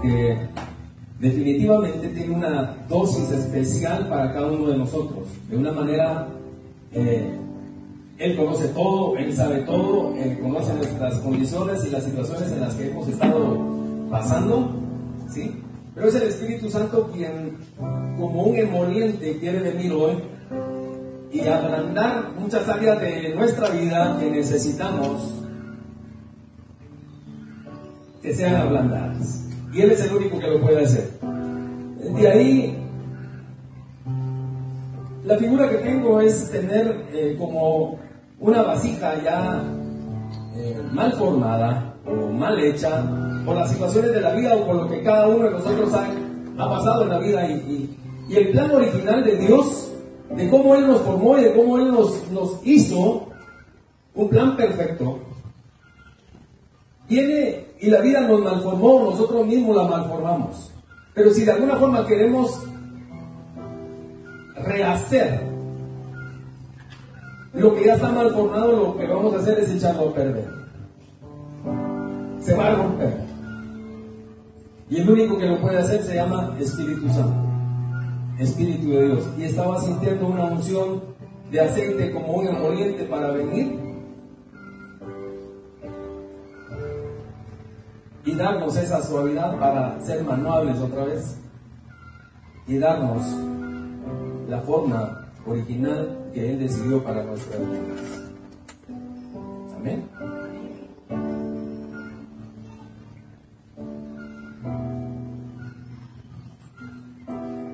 porque definitivamente tiene una dosis especial para cada uno de nosotros. De una manera, eh, Él conoce todo, Él sabe todo, Él conoce nuestras condiciones y las situaciones en las que hemos estado pasando, ¿sí? Pero es el Espíritu Santo quien, como un emoliente, quiere venir hoy y ablandar muchas áreas de nuestra vida que necesitamos que sean ablandadas. Y Él es el único que lo puede hacer. De ahí, la figura que tengo es tener eh, como una vasija ya eh, mal formada o mal hecha por las situaciones de la vida o por lo que cada uno de nosotros ha, pasado en la vida y, el plan original de Dios, de cómo Él nos formó y de cómo Él nos hizo, un plan perfecto, viene y la vida nos malformó, nosotros mismos la malformamos. Pero si de alguna forma queremos rehacer lo que ya está malformado, lo que vamos a hacer es echarlo a perder. Se va a romper. Y el único que lo puede hacer se llama Espíritu Santo, Espíritu de Dios. Y estaba sintiendo una unción de aceite como un emoliente para venir y darnos esa suavidad para ser manuables otra vez y darnos la forma original que Él decidió para nuestra vida. Amén.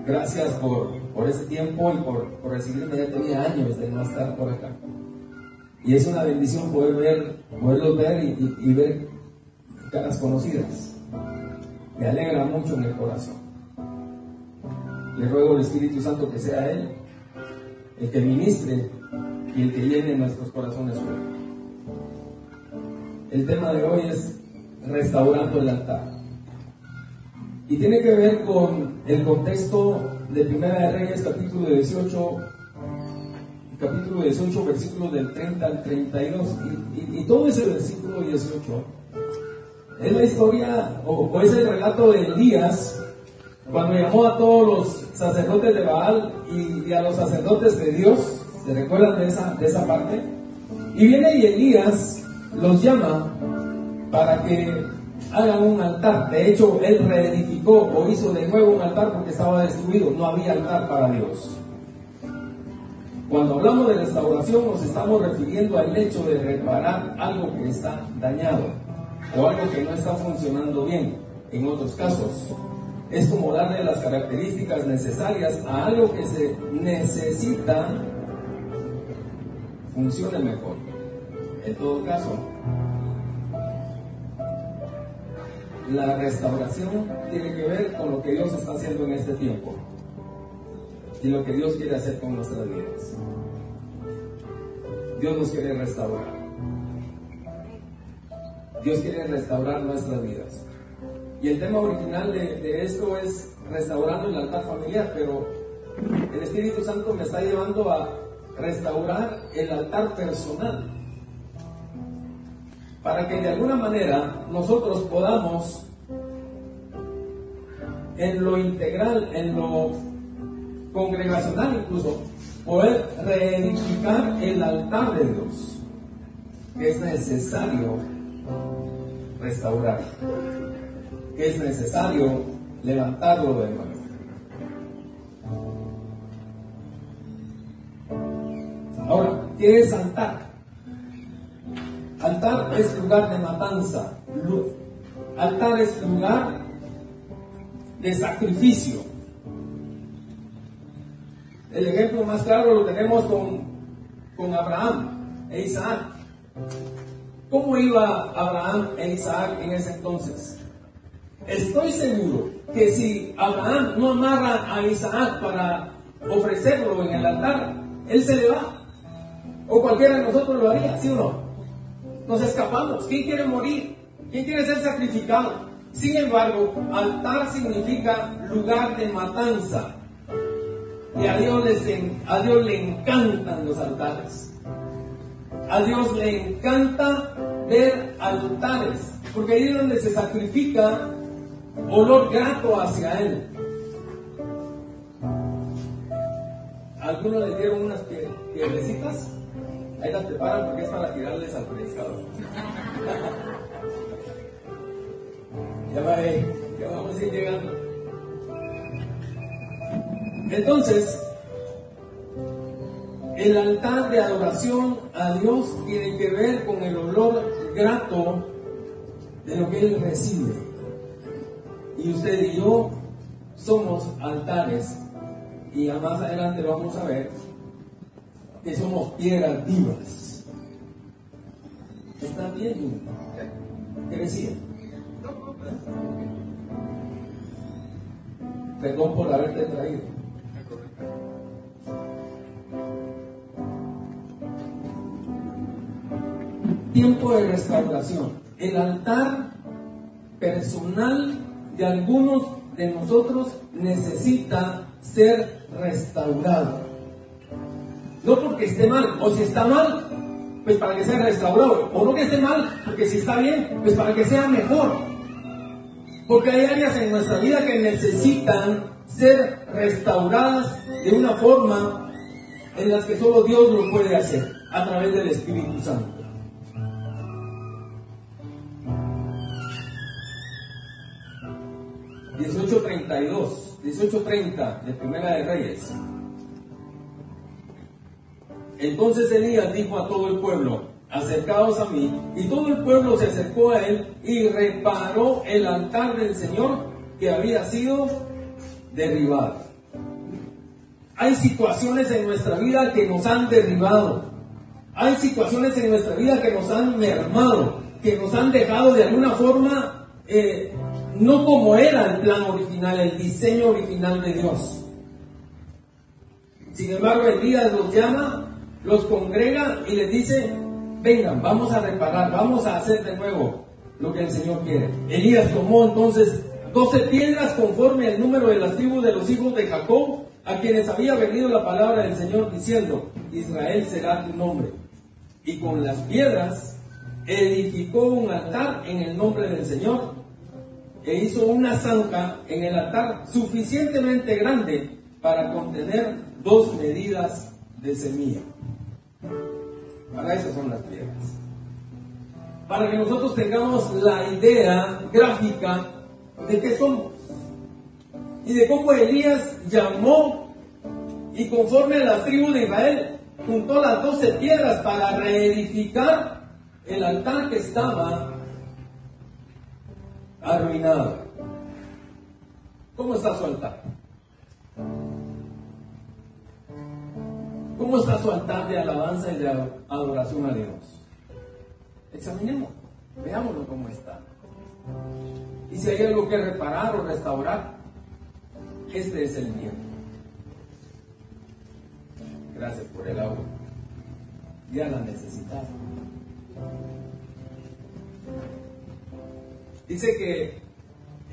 Gracias por, por ese tiempo y por, por recibirme. Ya tenía años de no estar por acá. Y es una bendición poder ver, poderlos ver y, y ver caras conocidas. Me alegra mucho en el corazón. Le ruego al Espíritu Santo que sea Él el que ministre y el que llene nuestros corazones El tema de hoy es restaurando el altar. Y tiene que ver con el contexto de Primera de Reyes, capítulo 18, capítulo 18, versículos del 30 al 32. Y, y todo ese versículo 18 es la historia o, es el relato de Elías cuando llamó a todos los sacerdotes de Baal y, a los sacerdotes de Dios. ¿Se recuerdan de esa, de esa parte? Y viene y Elías los llama para que hagan un altar. De hecho, él reedificó o hizo de nuevo un altar porque estaba destruido. No había altar para Dios. Cuando hablamos de restauración nos estamos refiriendo al hecho de reparar algo que está dañado o algo que no está funcionando bien. En otros casos, es como darle las características necesarias a algo que se necesita funcione mejor. En todo caso, la restauración tiene que ver con lo que Dios está haciendo en este tiempo y lo que Dios quiere hacer con nuestras vidas. Dios nos quiere restaurar. Dios quiere restaurar nuestras vidas. Y el tema original de, esto es restaurando el altar familiar, pero el Espíritu Santo me está llevando a restaurar el altar personal. Para que de alguna manera nosotros podamos, en lo integral, en lo congregacional incluso, poder reedificar el altar de Dios, que es necesario restaurar, es necesario levantarlo de nuevo. Ahora, ¿qué es altar? Altar es lugar de matanza. Altar es lugar de sacrificio. El ejemplo más claro lo tenemos con, con Abraham e Isaac. ¿Cómo iba Abraham e Isaac en ese entonces? Estoy seguro que si Abraham no amarra a Isaac para ofrecerlo en el altar, él se le va. O cualquiera de nosotros lo haría, ¿sí o no? Nos escapamos. ¿Quién quiere morir? ¿Quién quiere ser sacrificado? Sin embargo, altar significa lugar de matanza. Y a Dios, a Dios le encantan los altares. A Dios le encanta ver altares, porque ahí es donde se sacrifica olor grato hacia Él. Algunos le dieron unas piedrecitas, ahí las preparan porque es para tirarles al predicador. ya va, ya vamos a ir llegando. Entonces, el altar de adoración a Dios tiene que ver con el olor grato de lo que Él recibe. Y usted y yo somos altares. Y más adelante vamos a ver que somos piedras vivas. ¿Está bien? ¿Qué decía? Perdón por haberte traído. Tiempo de restauración. El altar personal de algunos de nosotros necesita ser restaurado. No porque esté mal, o si está mal, pues para que sea restaurado. O no que esté mal, porque si está bien, pues para que sea mejor. Porque hay áreas en nuestra vida que necesitan ser restauradas de una forma en las que solo Dios lo puede hacer, a través del Espíritu Santo. 1832, 1830 de Primera de Reyes. Entonces Elías dijo a todo el pueblo, acercaos a mí, y todo el pueblo se acercó a él y reparó el altar del Señor que había sido derribado. Hay situaciones en nuestra vida que nos han derribado. Hay situaciones en nuestra vida que nos han mermado, que nos han dejado de alguna forma eh, no como era el plan original, el diseño original de Dios. Sin embargo, Elías los llama, los congrega y les dice, vengan, vamos a reparar, vamos a hacer de nuevo lo que el Señor quiere. Elías tomó entonces doce piedras conforme al número de las tribus de los hijos de Jacob, a quienes había venido la palabra del Señor diciendo, Israel será tu nombre. Y con las piedras edificó un altar en el nombre del Señor e hizo una zanca en el altar suficientemente grande para contener dos medidas de semilla. Para eso son las piedras. Para que nosotros tengamos la idea gráfica de qué somos. Y de cómo Elías llamó y conforme a las tribus de Israel juntó las doce piedras para reedificar el altar que estaba arruinado. ¿Cómo está su altar? ¿Cómo está su altar de alabanza y de adoración a Dios? Examinemos, veámoslo cómo está. Y si hay algo que reparar o restaurar, este es el tiempo. Gracias por el agua. Ya la necesitamos. Dice que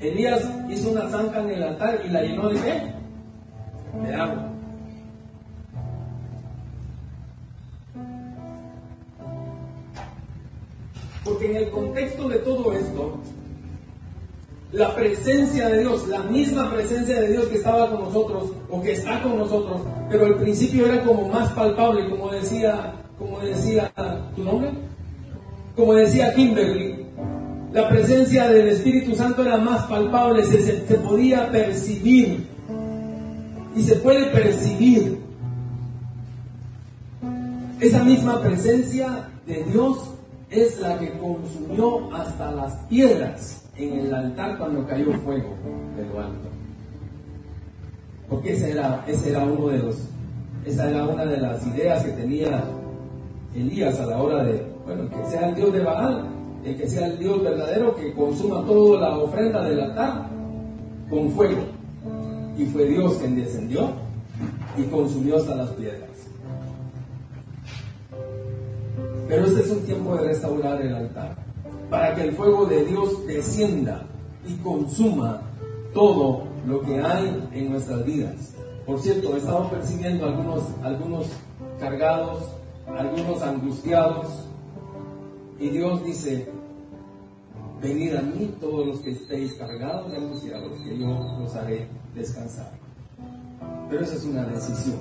Elías hizo una zanca en el altar y la llenó de qué? De agua. Porque en el contexto de todo esto, la presencia de Dios, la misma presencia de Dios que estaba con nosotros o que está con nosotros, pero al principio era como más palpable, como decía, como decía tu nombre, como decía Kimberly, la presencia del Espíritu Santo era más palpable, se, podía percibir y se puede percibir. Esa misma presencia de Dios es la que consumió hasta las piedras en el altar cuando cayó fuego de lo alto. Porque ese era, ese era uno de los, esa era una de las ideas que tenía Elías a la hora de, bueno, que sea el Dios de Baal, el que sea el Dios verdadero que consuma toda la ofrenda del altar con fuego. Y fue Dios quien descendió y consumió hasta las piedras. Pero este es un tiempo de restaurar el altar, para que el fuego de Dios descienda y consuma todo lo que hay en nuestras vidas. Por cierto, estamos percibiendo algunos, algunos cargados, algunos angustiados, y Dios dice, venid a mí todos los que estéis cargados y angustiados, que yo los haré descansar. Pero esa es una decisión.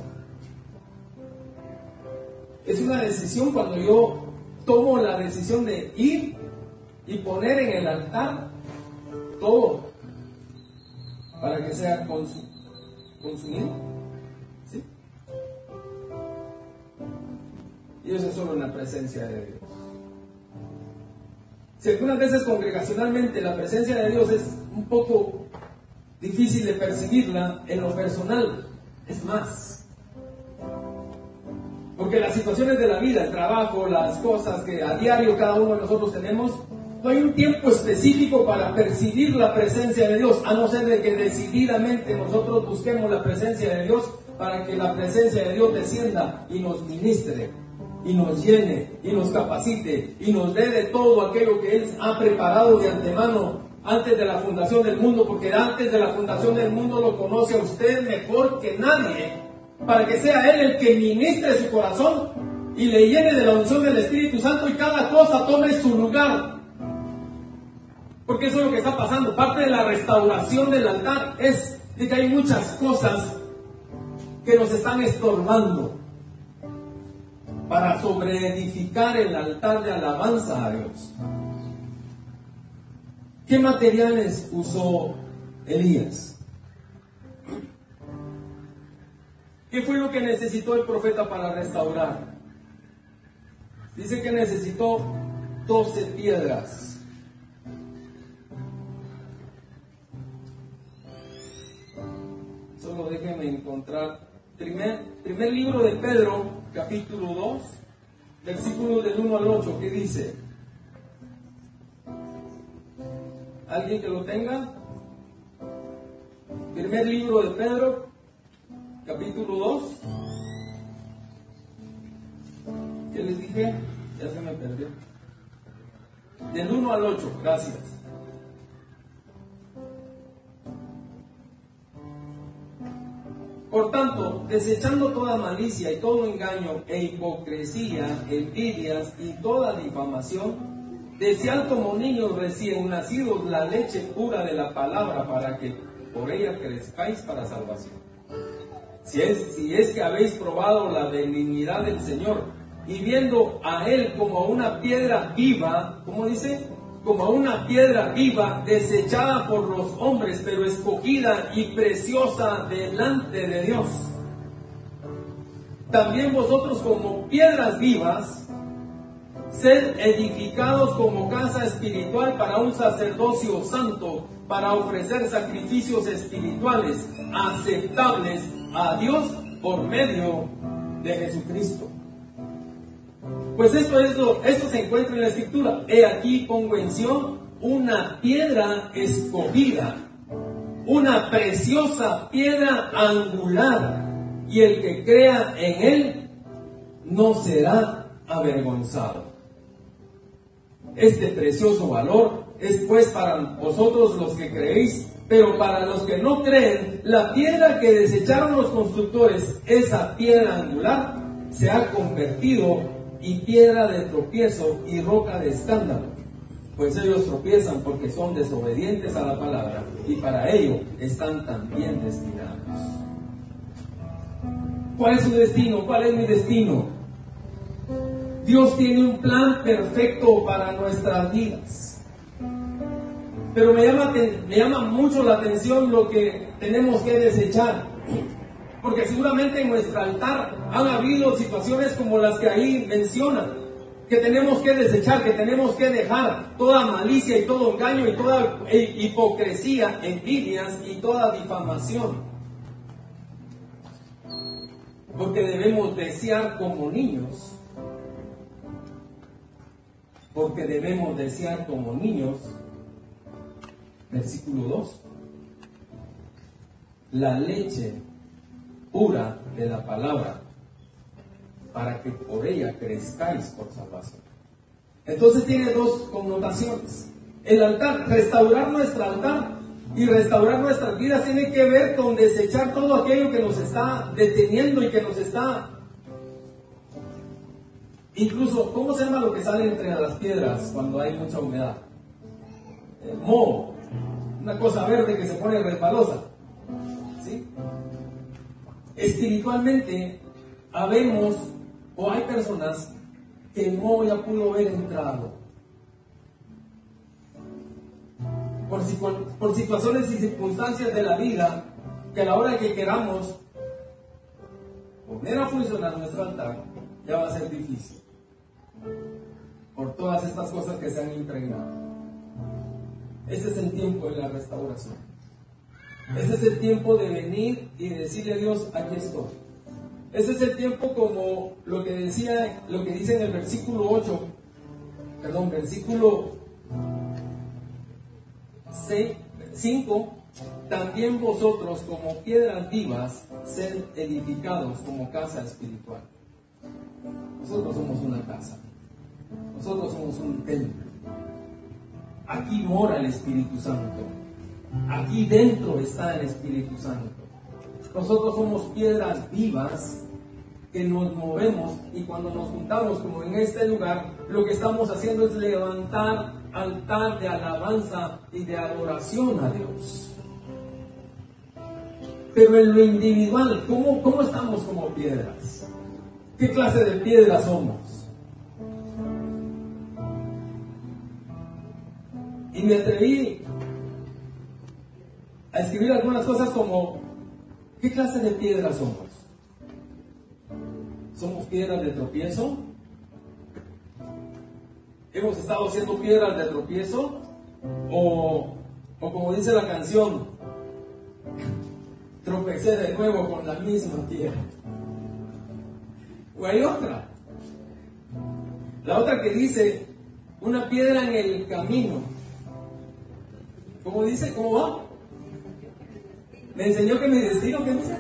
Es una decisión cuando yo tomo la decisión de ir y poner en el altar todo para que sea consumido. Y eso es solo en la presencia de Dios. Si algunas veces congregacionalmente la presencia de Dios es un poco difícil de percibirla en lo personal, es más. Porque las situaciones de la vida, el trabajo, las cosas que a diario cada uno de nosotros tenemos, no hay un tiempo específico para percibir la presencia de Dios, a no ser de que decididamente nosotros busquemos la presencia de Dios para que la presencia de Dios descienda y nos ministre, y nos llene, y nos capacite, y nos dé de todo aquello que Él ha preparado de antemano antes de la fundación del mundo, porque antes de la fundación del mundo lo conoce a usted mejor que nadie, para que sea Él el que ministre su corazón y le llene de la unción del Espíritu Santo y cada cosa tome su lugar porque eso es lo que está pasando. Parte de la restauración del altar es de que hay muchas cosas que nos están estorbando para sobreedificar el altar de alabanza a Dios. ¿Qué materiales usó Elías? ¿Qué fue lo que necesitó el profeta para restaurar? Dice que necesitó 12 piedras solo déjenme encontrar. Primer, primer libro de Pedro, capítulo 2, versículo del 1 al 8, ¿qué dice? ¿Alguien que lo tenga? Primer libro de Pedro, capítulo 2. ¿Qué les dije? Ya se me perdió. Del 1 al 8, gracias. Desechando toda malicia y todo engaño e hipocresía, envidias y toda difamación, desead como niños recién nacidos la leche pura de la palabra para que por ella crezcáis para salvación. Si es, si es que habéis probado la benignidad del Señor y viendo a Él como una piedra viva, ¿cómo dice? como una piedra viva desechada por los hombres, pero escogida y preciosa delante de Dios. También vosotros como piedras vivas, sed edificados como casa espiritual para un sacerdocio santo, para ofrecer sacrificios espirituales aceptables a Dios por medio de Jesucristo. Pues esto, es lo, esto se encuentra en la escritura. He aquí pongo en Sion una piedra escogida, una preciosa piedra angular, y el que crea en él no será avergonzado. Este precioso valor es pues para vosotros los que creéis, pero para los que no creen, la piedra que desecharon los constructores, esa piedra angular, se ha convertido y piedra de tropiezo y roca de escándalo, pues ellos tropiezan porque son desobedientes a la palabra y para ello están también destinados. ¿Cuál es su destino? ¿Cuál es mi destino? Dios tiene un plan perfecto para nuestras vidas. Pero me llama, me llama mucho la atención lo que tenemos que desechar. Porque seguramente en nuestro altar han habido situaciones como las que ahí mencionan, que tenemos que desechar, que tenemos que dejar toda malicia y todo engaño y toda hipocresía, envidias y toda difamación. Porque debemos desear como niños. Porque debemos desear como niños. Versículo 2. La leche pura de la palabra, para que por ella crezcáis por salvación. Entonces tiene dos connotaciones. El altar, restaurar nuestro altar y restaurar nuestras vidas tiene que ver con desechar todo aquello que nos está deteniendo y que nos está... Incluso, ¿cómo se llama lo que sale entre las piedras cuando hay mucha humedad? eh, moho, una cosa verde que se pone resbalosa. ¿sí? Espiritualmente, habemos o hay personas que el moho ya pudo haber entrado. Por, por situaciones y circunstancias de la vida, que a la hora que queramos poner a funcionar nuestro altar, ya va a ser difícil. Por todas estas cosas que se han impregnado. Ese es el tiempo de la restauración. Ese es el tiempo de venir y decirle a Dios, aquí estoy. Ese es el tiempo como lo que decía, lo que dice en el versículo 8, perdón, versículo 5, también vosotros como piedras vivas, sed edificados como casa espiritual. Nosotros somos una casa. Nosotros somos un templo. Aquí mora el Espíritu Santo. Aquí dentro está el Espíritu Santo. Nosotros somos piedras vivas que nos movemos y cuando nos juntamos como en este lugar, lo que estamos haciendo es levantar altar de alabanza y de adoración a Dios. Pero en lo individual, ¿cómo, cómo estamos como piedras? ¿Qué clase de piedras somos? Y me atreví a escribir algunas cosas como, ¿qué clase de piedras somos? ¿Somos piedras de tropiezo? ¿Hemos estado siendo piedras de tropiezo? ¿O, o como dice la canción, tropecé de nuevo con la misma tierra? ¿O hay otra? La otra que dice, una piedra en el camino. ¿Cómo dice? ¿Cómo va? Me enseñó que mi destino, ¿qué dice?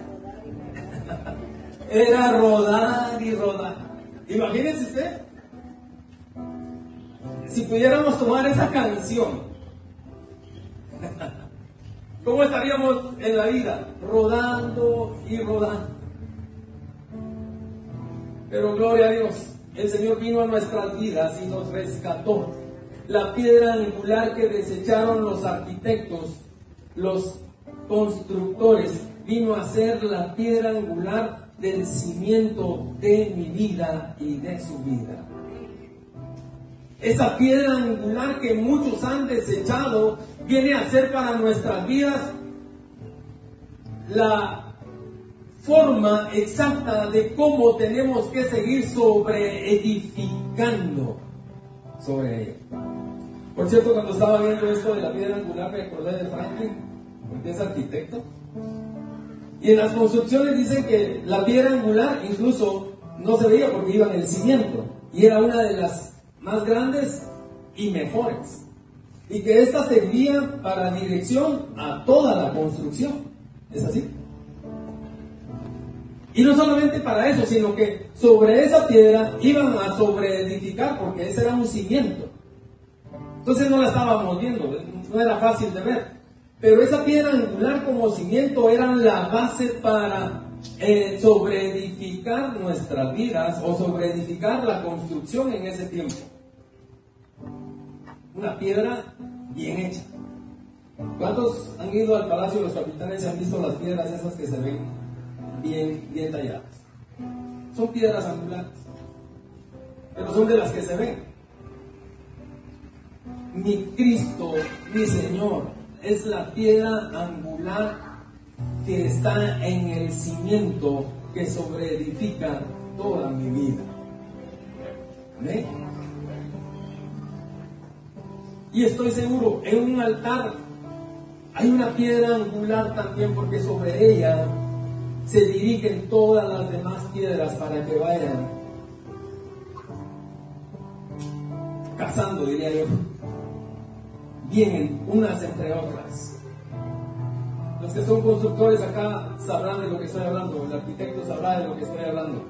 Era rodar y rodar. Imagínense usted, si pudiéramos tomar esa canción, ¿cómo estaríamos en la vida? Rodando y rodando. Pero gloria a Dios, el Señor vino a nuestras vidas y nos rescató. La piedra angular que desecharon los arquitectos, los constructores, vino a ser la piedra angular del cimiento de mi vida y de su vida. Esa piedra angular que muchos han desechado viene a ser para nuestras vidas la forma exacta de cómo tenemos que seguir sobre edificando sobre ella. Por cierto, cuando estaba viendo esto de la piedra angular, me acordé de Franklin, porque es arquitecto. Y en las construcciones dicen que la piedra angular incluso no se veía porque iba en el cimiento. Y era una de las más grandes y mejores. Y que ésta servía para dirección a toda la construcción. ¿Es así? Y no solamente para eso, sino que sobre esa piedra iban a sobreedificar, porque ese era un cimiento. Entonces no la estábamos viendo, no era fácil de ver. Pero esa piedra angular como cimiento era la base para eh, sobreedificar nuestras vidas o sobreedificar la construcción en ese tiempo. Una piedra bien hecha. ¿Cuántos han ido al Palacio de los Capitanes y han visto las piedras esas que se ven bien, bien talladas. Son piedras angulares, pero son de las que se ven. Mi Cristo, mi Señor, es la piedra angular que está en el cimiento que sobreedifica toda mi vida. ¿Amén? Y estoy seguro, en un altar hay una piedra angular también porque sobre ella se dirigen todas las demás piedras para que vayan cazando, diría yo. Vienen unas entre otras. Los que son constructores acá sabrán de lo que estoy hablando, el arquitecto sabrá de lo que estoy hablando.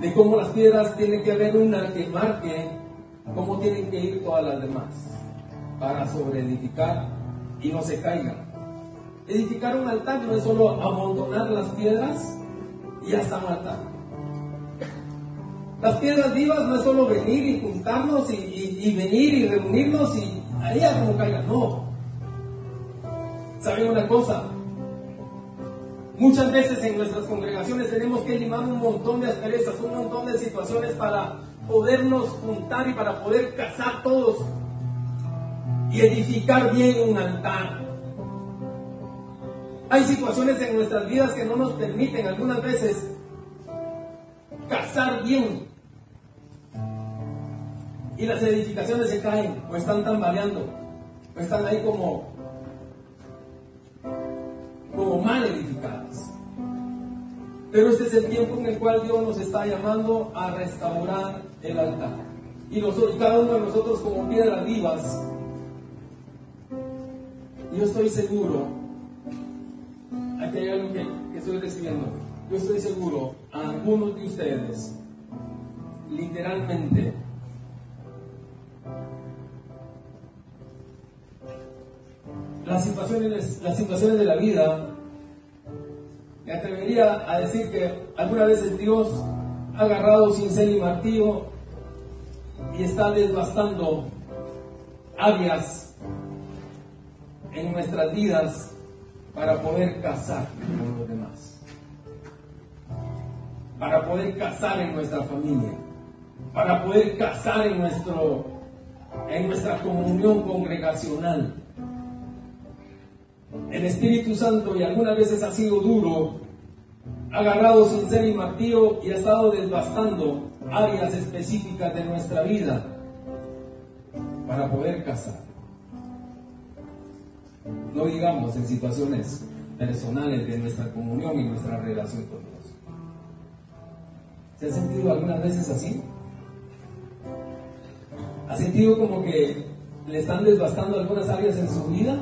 De cómo las piedras tienen que haber una que marque cómo tienen que ir todas las demás para sobreedificar y no se caigan. Edificar un altar no es solo amontonar las piedras y hasta matar. Las piedras vivas no es solo venir y juntarnos y, venir y reunirnos y, haría como caiga. No. ¿Saben una cosa? Muchas veces en nuestras congregaciones tenemos que limar un montón de asperezas, un montón de situaciones para podernos juntar y para poder casar todos y edificar bien un altar. Hay situaciones en nuestras vidas que no nos permiten algunas veces casar bien. Y las edificaciones se caen o están tambaleando o están ahí como, como mal edificadas. Pero este es el tiempo en el cual Dios nos está llamando a restaurar el altar. Y, nosotros, cada uno de nosotros como piedras vivas, yo estoy seguro, aquí hay algo que, estoy recibiendo, yo estoy seguro, algunos de ustedes, literalmente, las situaciones, las situaciones de la vida, me atrevería a decir que algunas veces Dios ha agarrado cincel y martillo y está devastando áreas en nuestras vidas para poder casar con los demás para poder casar en nuestra familia, para poder casar en, nuestro, en nuestra comunión congregacional. El Espíritu Santo, y algunas veces ha sido duro, ha agarrado ser y martillo y ha estado devastando áreas específicas de nuestra vida para poder casar. No digamos en situaciones personales de nuestra comunión y nuestra relación con Dios. ¿Se ha sentido algunas veces así? ¿Ha sentido como que le están desbastando algunas áreas en su vida?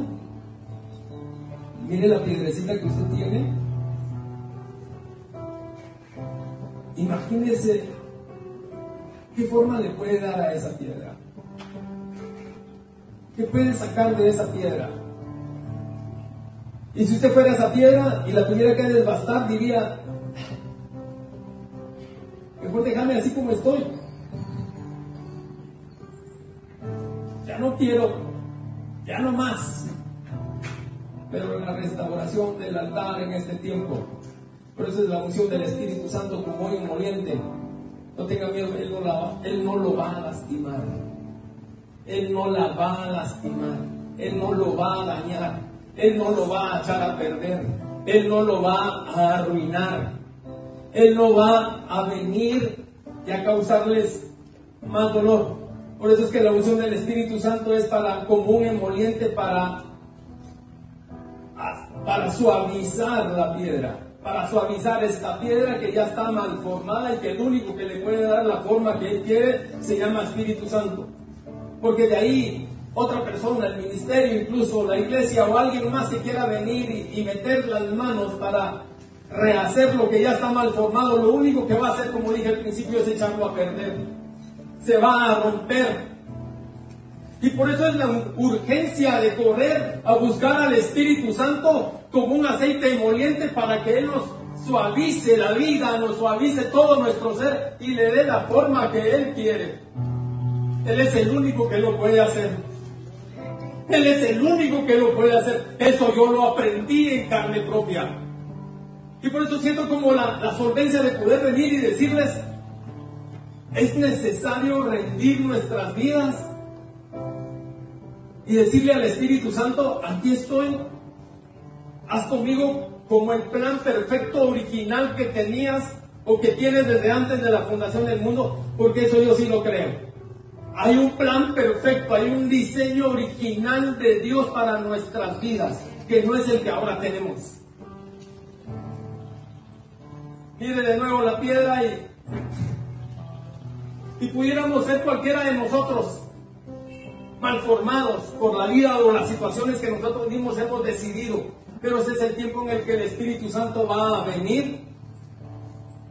Mire la piedrecita que usted tiene. Imagínese qué forma le puede dar a esa piedra. ¿Qué puede sacar de esa piedra? Y si usted fuera esa piedra y la tuviera que desbastar, diría, Mejor déjame así como estoy. Ya no quiero, ya no más. Pero la restauración del altar en este tiempo. Por eso es la unción del Espíritu Santo como hoy moliente. No tenga miedo, él no, la, él no lo va a lastimar. Él no la va a lastimar. Él no lo va a dañar. Él no lo va a echar a perder. Él no lo va a arruinar. Él no va a venir y a causarles más dolor. Por eso es que la unción del Espíritu Santo es para como un emoliente para, para suavizar la piedra, para suavizar esta piedra que ya está mal formada y que el único que le puede dar la forma que él quiere se llama Espíritu Santo. Porque de ahí otra persona, el ministerio, incluso la iglesia o alguien más que quiera venir y, meter las manos para rehacer lo que ya está mal formado, lo único que va a hacer, como dije al principio, es echarlo a perder. Se va a romper. Y por eso es la urgencia de correr a buscar al Espíritu Santo como un aceite emoliente para que Él nos suavice la vida, nos suavice todo nuestro ser y le dé la forma que Él quiere. Él es el único que lo puede hacer. Él es el único que lo puede hacer. Eso yo lo aprendí en carne propia. Y por eso siento como la, solvencia de poder venir y decirles, es necesario rendir nuestras vidas y decirle al Espíritu Santo, aquí estoy, haz conmigo como el plan perfecto original que tenías o que tienes desde antes de la fundación del mundo, porque eso yo sí lo creo. Hay un plan perfecto, hay un diseño original de Dios para nuestras vidas, que no es el que ahora tenemos. Mire de nuevo la piedra y, y pudiéramos ser cualquiera de nosotros malformados por la vida o las situaciones que nosotros mismos hemos decidido. Pero ese es el tiempo en el que el Espíritu Santo va a venir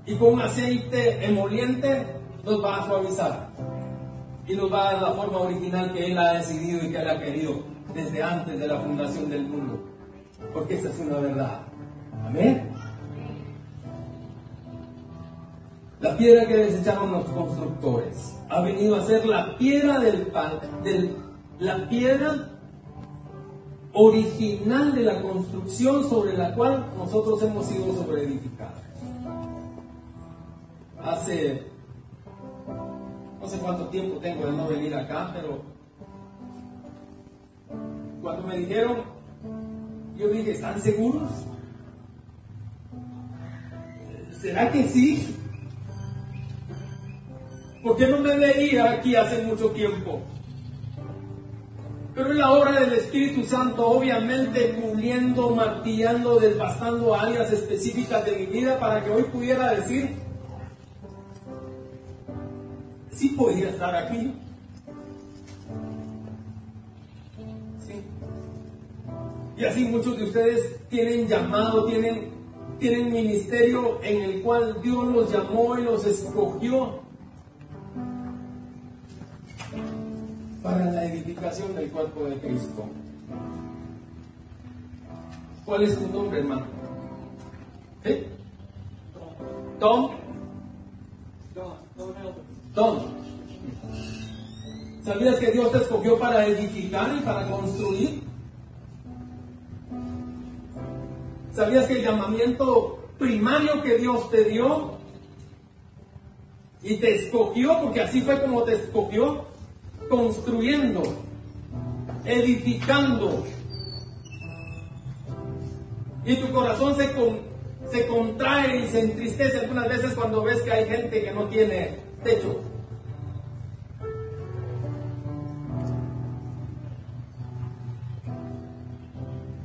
y con un aceite emoliente nos va a suavizar y nos va a dar la forma original que Él ha decidido y que Él ha querido desde antes de la fundación del mundo. Porque esa es una verdad. Amén. La piedra que desecharon los constructores ha venido a ser la piedra del, la piedra original de la construcción sobre la cual nosotros hemos sido sobreedificados. Hace no sé cuánto tiempo tengo de no venir acá, pero cuando me dijeron, yo dije, ¿están seguros? ¿Será que sí? ¿Por qué no me veía aquí hace mucho tiempo? Pero es la obra del Espíritu Santo, obviamente puliendo, martillando, desbastando áreas específicas de mi vida para que hoy pudiera decir, sí podía estar aquí. Sí. Y así muchos de ustedes tienen llamado, tienen, tienen ministerio en el cual Dios los llamó y los escogió para la edificación del cuerpo de Cristo. ¿Cuál es tu nombre, hermano? ¿Eh? Tom. Tom. ¿Sabías que Dios te escogió para edificar y para construir? ¿Sabías que el llamamiento primario que Dios te dio y te escogió, porque así fue como te escogió, construyendo, edificando. Y tu corazón se, se contrae y se entristece algunas veces cuando ves que hay gente que no tiene techo.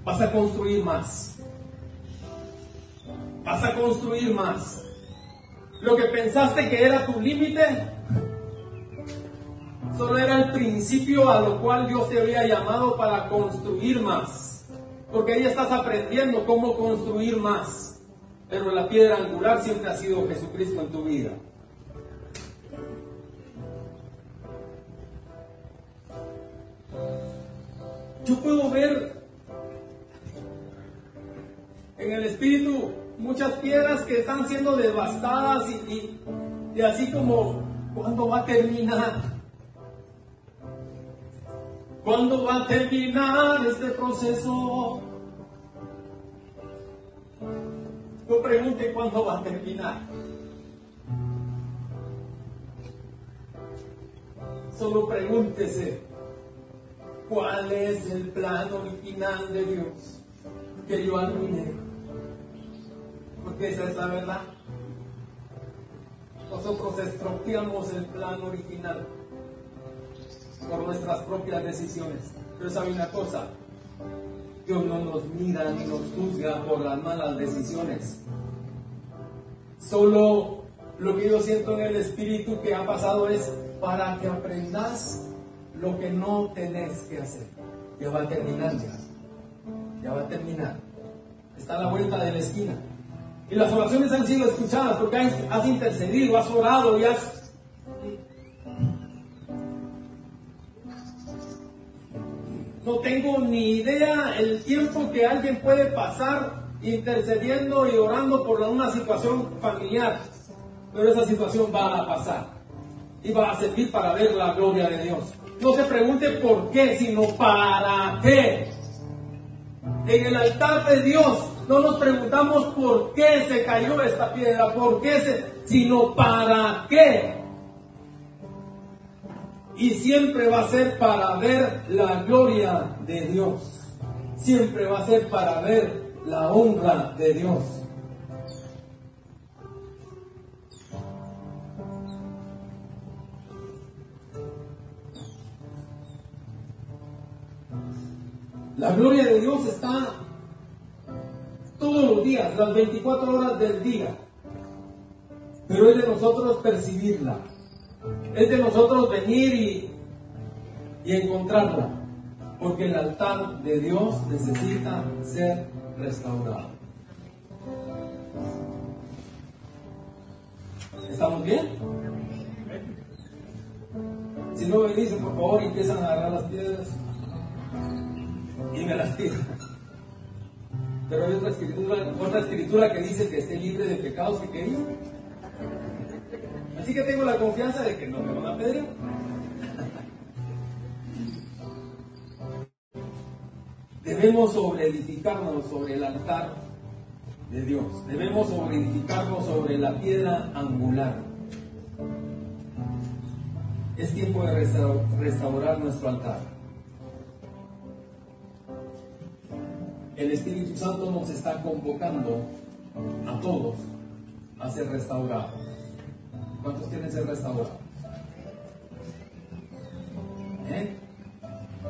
Vas a construir más. Vas a construir más. Lo que pensaste que era tu límite, solo era el principio a lo cual Dios te había llamado para construir más. Porque ahí estás aprendiendo cómo construir más. Pero la piedra angular siempre ha sido Jesucristo en tu vida. Yo puedo ver en el espíritu muchas piedras que están siendo devastadas y, así como, ¿cuándo va a terminar? ¿Cuándo va a terminar este proceso? No pregunte cuándo va a terminar. Solo pregúntese cuál es el plan original de Dios que yo admire. Porque esa es la verdad. Nosotros estropeamos el plan original por nuestras propias decisiones. Pero sabe una cosa, Dios no nos mira ni nos juzga por las malas decisiones. Solo lo que yo siento en el espíritu que ha pasado es para que aprendas lo que no tenés que hacer. Ya va a terminar ya. Ya va a terminar. Está a la vuelta de la esquina. Y las oraciones han sido escuchadas porque has intercedido, has orado y has No tengo ni idea el tiempo que alguien puede pasar intercediendo y orando por una situación familiar, pero esa situación va a pasar y va a servir para ver la gloria de Dios. No se pregunte por qué, sino para qué. En el altar de Dios no nos preguntamos por qué se cayó esta piedra, por qué se, sino para qué y siempre va a ser para ver la gloria de Dios. Siempre va a ser para ver la honra de Dios. La gloria de Dios está todos los días, las 24 horas del día. Pero es de nosotros percibirla. Es de nosotros venir y, y encontrarla, porque el altar de Dios necesita ser restaurado. ¿Estamos bien? Si no dicen, por favor, empiezan a agarrar las piedras y me las tiran. Pero hay otra escritura, otra escritura que dice que esté libre de pecados que quería. Así que tengo la confianza de que no me van a pedir. debemos sobre edificarnos sobre el altar de Dios. Debemos sobre edificarnos sobre la piedra angular. Es tiempo de restaurar nuestro altar. El Espíritu Santo nos está convocando a todos a ser restaurados. ¿Cuántos quieren ser restaurados? ¿Eh?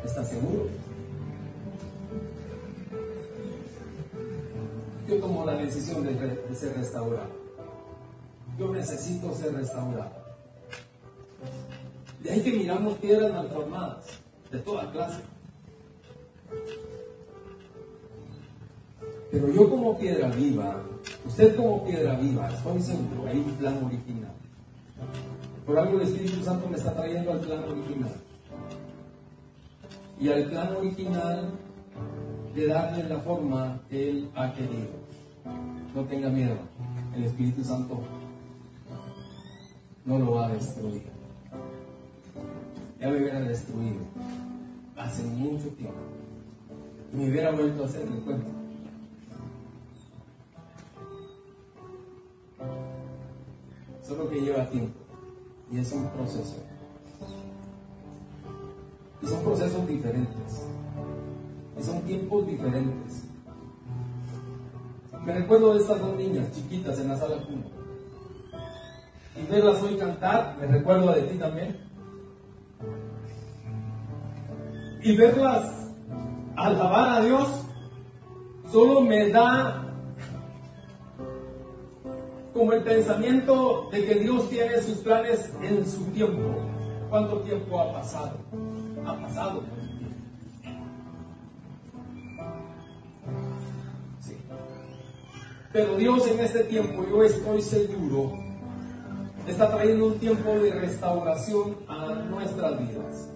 ¿Estás seguro? Yo tomo la decisión de, ser restaurado. Yo necesito ser restaurado. De ahí que miramos piedras malformadas, de toda clase. Pero yo como piedra viva, usted como piedra viva, estoy seguro, hay un plan original. Por algo el Espíritu Santo me está trayendo al plan original. Y al plan original de darle la forma que Él ha querido. No tenga miedo, el Espíritu Santo no lo va a destruir. Ya me hubiera destruido hace mucho tiempo. Y me hubiera vuelto a hacer el cuento. Solo que lleva tiempo. Y es un proceso. Y son procesos diferentes. Y son tiempos diferentes. Me recuerdo de estas dos niñas chiquitas en la sala 1. Y verlas hoy cantar, me recuerdo de ti también. Y verlas alabar a Dios, solo me da como el pensamiento de que Dios tiene sus planes en su tiempo. ¿Cuánto tiempo ha pasado? Ha pasado. Sí. Pero Dios en este tiempo, yo estoy seguro, está trayendo un tiempo de restauración a nuestras vidas.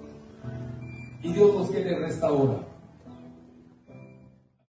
Y Dios nos quiere restaurar.